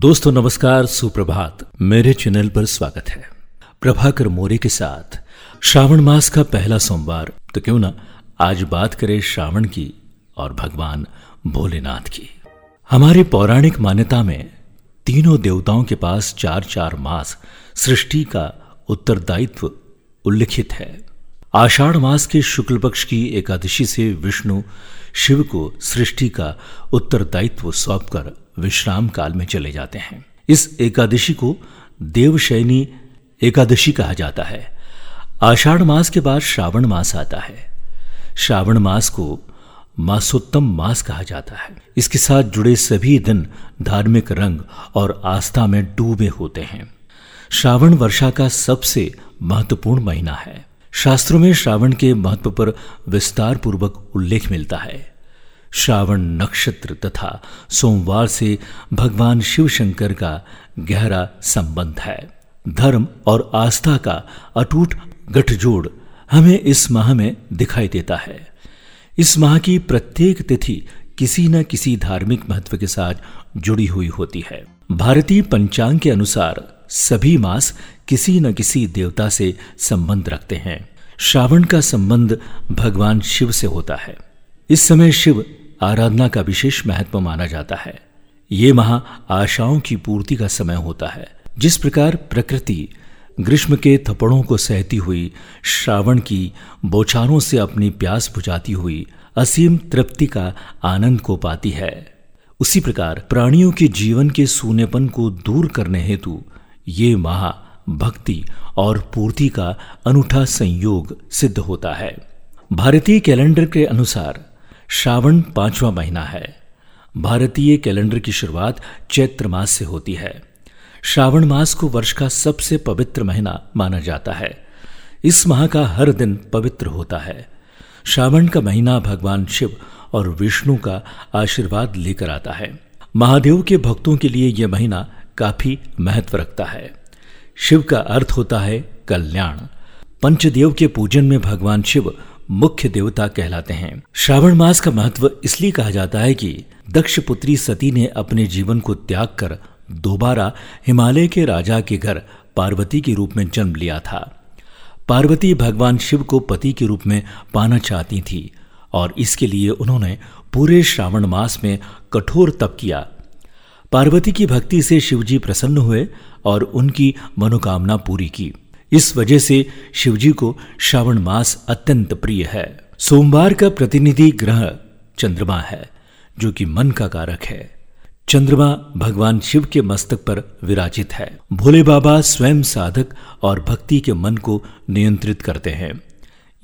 दोस्तों, नमस्कार, सुप्रभात। मेरे चैनल पर स्वागत है। प्रभाकर मोरे के साथ श्रावण मास का पहला सोमवार। तो क्यों ना आज बात करें श्रावण की और भगवान भोलेनाथ की। हमारी पौराणिक मान्यता में तीनों देवताओं के पास चार चार मास सृष्टि का उत्तरदायित्व उल्लिखित है। आषाढ़ मास के शुक्ल पक्ष की एकादशी से विष्णु शिव को सृष्टि का उत्तरदायित्व सौंपकर विश्राम काल में चले जाते हैं। इस एकादशी को देवशैनी एकादशी कहा जाता है। आषाढ़ मास के बाद श्रावण मास आता है। श्रावण मास को मासोत्तम मास कहा जाता है। इसके साथ जुड़े सभी दिन धार्मिक रंग और आस्था में डूबे होते हैं। श्रावण वर्षा का सबसे महत्वपूर्ण महीना है। शास्त्रों में श्रावण के महत्व पर विस्तार पूर्वक उल्लेख मिलता है। श्रावण नक्षत्र तथा सोमवार से भगवान शिव शंकर का गहरा संबंध है। धर्म और आस्था का अटूट गठजोड़ हमें इस माह में दिखाई देता है। इस माह की प्रत्येक तिथि किसी न किसी धार्मिक महत्व के साथ जुड़ी हुई होती है। भारतीय पंचांग के अनुसार सभी मास किसी न किसी देवता से संबंध रखते हैं। श्रावण का संबंध भगवान शिव से होता है। इस समय शिव आराधना का विशेष महत्व माना जाता है। ये माह आशाओं की पूर्ति का समय होता है। जिस प्रकार प्रकृति ग्रीष्म के थपड़ों को सहती हुई, श्रावण की बौछारों से अपनी प्यास बुझाती हुई, असीम तृप्ति का आनंद को पाती है। उसी प्रकार प्राणियों के जीवन के सूनेपन को दूर करने हेतु ये माह भक्ति और पूर्ति का अनूठा संयोग सिद्ध होता है। भारतीय कैलेंडर के अनुसार श्रावण पांचवा महीना है। भारतीय कैलेंडर की शुरुआत चैत्र मास से होती है। श्रावण मास को वर्ष का सबसे पवित्र महीना माना जाता है। इस माह का हर दिन पवित्र होता है। श्रावण का महीना भगवान शिव और विष्णु का आशीर्वाद लेकर आता है। महादेव के भक्तों के लिए यह महीना काफ़ी महत्व रखता है। शिव का अर्थ होता है कल्याण। पंचदेव के पूजन में भगवान शिव मुख्य देवता कहलाते हैं। श्रावण मास का महत्व इसलिए कहा जाता है कि दक्ष पुत्री सती ने अपने जीवन को त्याग कर दोबारा हिमालय के राजा के घर पार्वती के रूप में जन्म लिया था। पार्वती भगवान शिव को पति के रूप में पाना चाहती थी और इसके लिए उन्होंने पूरे श्रावण मास में कठोर तप किया। पार्वती की भक्ति से शिवजी प्रसन्न हुए और उनकी मनोकामना पूरी की। इस वजह से शिवजी को श्रावण मास अत्यंत प्रिय है। सोमवार का प्रतिनिधि ग्रह चंद्रमा है, जो कि मन का कारक है। चंद्रमा भगवान शिव के मस्तक पर विराजित है। भोले बाबा स्वयं साधक और भक्ति के मन को नियंत्रित करते हैं।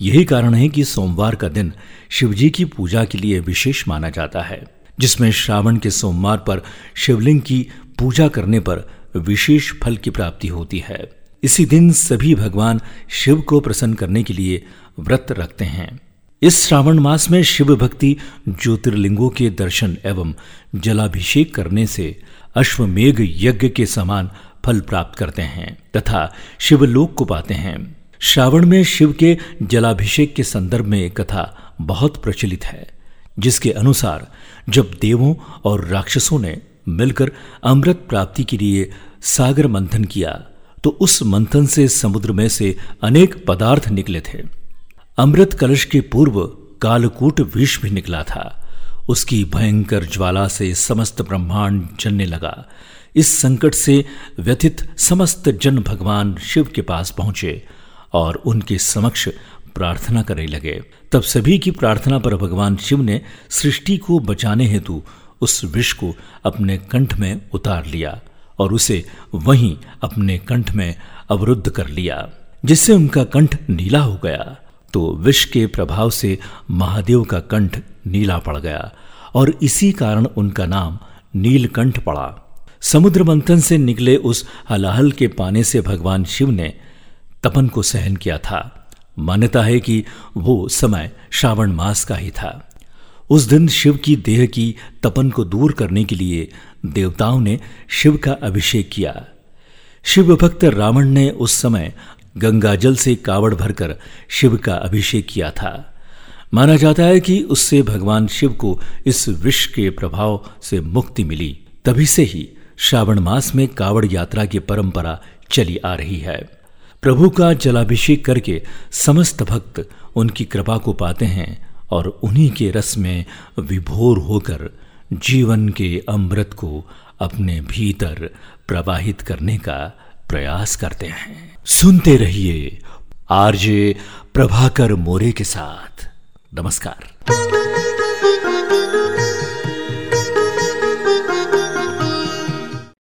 यही कारण है कि सोमवार का दिन शिवजी की पूजा के लिए विशेष माना जाता है, जिसमें श्रावण के सोमवार पर शिवलिंग की पूजा करने पर विशेष फल की प्राप्ति होती है। इसी दिन सभी भगवान शिव को प्रसन्न करने के लिए व्रत रखते हैं। इस श्रावण मास में शिव भक्ति ज्योतिर्लिंगों के दर्शन एवं जलाभिषेक करने से अश्वमेघ यज्ञ के समान फल प्राप्त करते हैं तथा शिवलोक को पाते हैं। श्रावण में शिव के जलाभिषेक के संदर्भ में कथा बहुत प्रचलित है, जिसके अनुसार जब देवों और राक्षसों ने मिलकर अमृत प्राप्ति के लिए सागर मंथन किया तो उस मंथन से समुद्र में से अनेक पदार्थ निकले थे। अमृत कलश के पूर्व कालकूट विष भी निकला था। उसकी भयंकर ज्वाला से समस्त ब्रह्मांड जलने लगा। इस संकट से व्यथित समस्त जन भगवान शिव के पास पहुँचे और उनके समक्ष प्रार्थना करने लगे। तब सभी की प्रार्थना पर भगवान शिव ने सृष्टि को बचाने हेतु उस विष को अपने कंठ में उतार लिया। और उसे वहीं अपने कंठ में अवरुद्ध कर लिया, जिससे उनका कंठ नीला हो गया। तो विष के प्रभाव से महादेव का कंठ नीला पड़ गया और इसी कारण उनका नाम नीलकंठ पड़ा। समुद्र मंथन से निकले उस हलाहल के पाने से भगवान शिव ने तपन को सहन किया था। मान्यता है कि वो समय श्रावण मास का ही था। उस दिन शिव की देह की तपन को दूर करने के लिए देवताओं ने शिव का अभिषेक किया। शिव भक्त रावण ने उस समय गंगा जल से कावड़ भरकर शिव का अभिषेक किया था। माना जाता है कि उससे भगवान शिव को इस विष के प्रभाव से मुक्ति मिली। तभी से ही श्रावण मास में कावड़ यात्रा की परंपरा चली आ रही है। प्रभु का जलाभिषेक करके समस्त भक्त उनकी कृपा को पाते हैं। और उन्हीं के रस में विभोर होकर जीवन के अमृत को अपने भीतर प्रवाहित करने का प्रयास करते हैं। सुनते रहिए आरजे प्रभाकर मोरे के साथ। नमस्कार।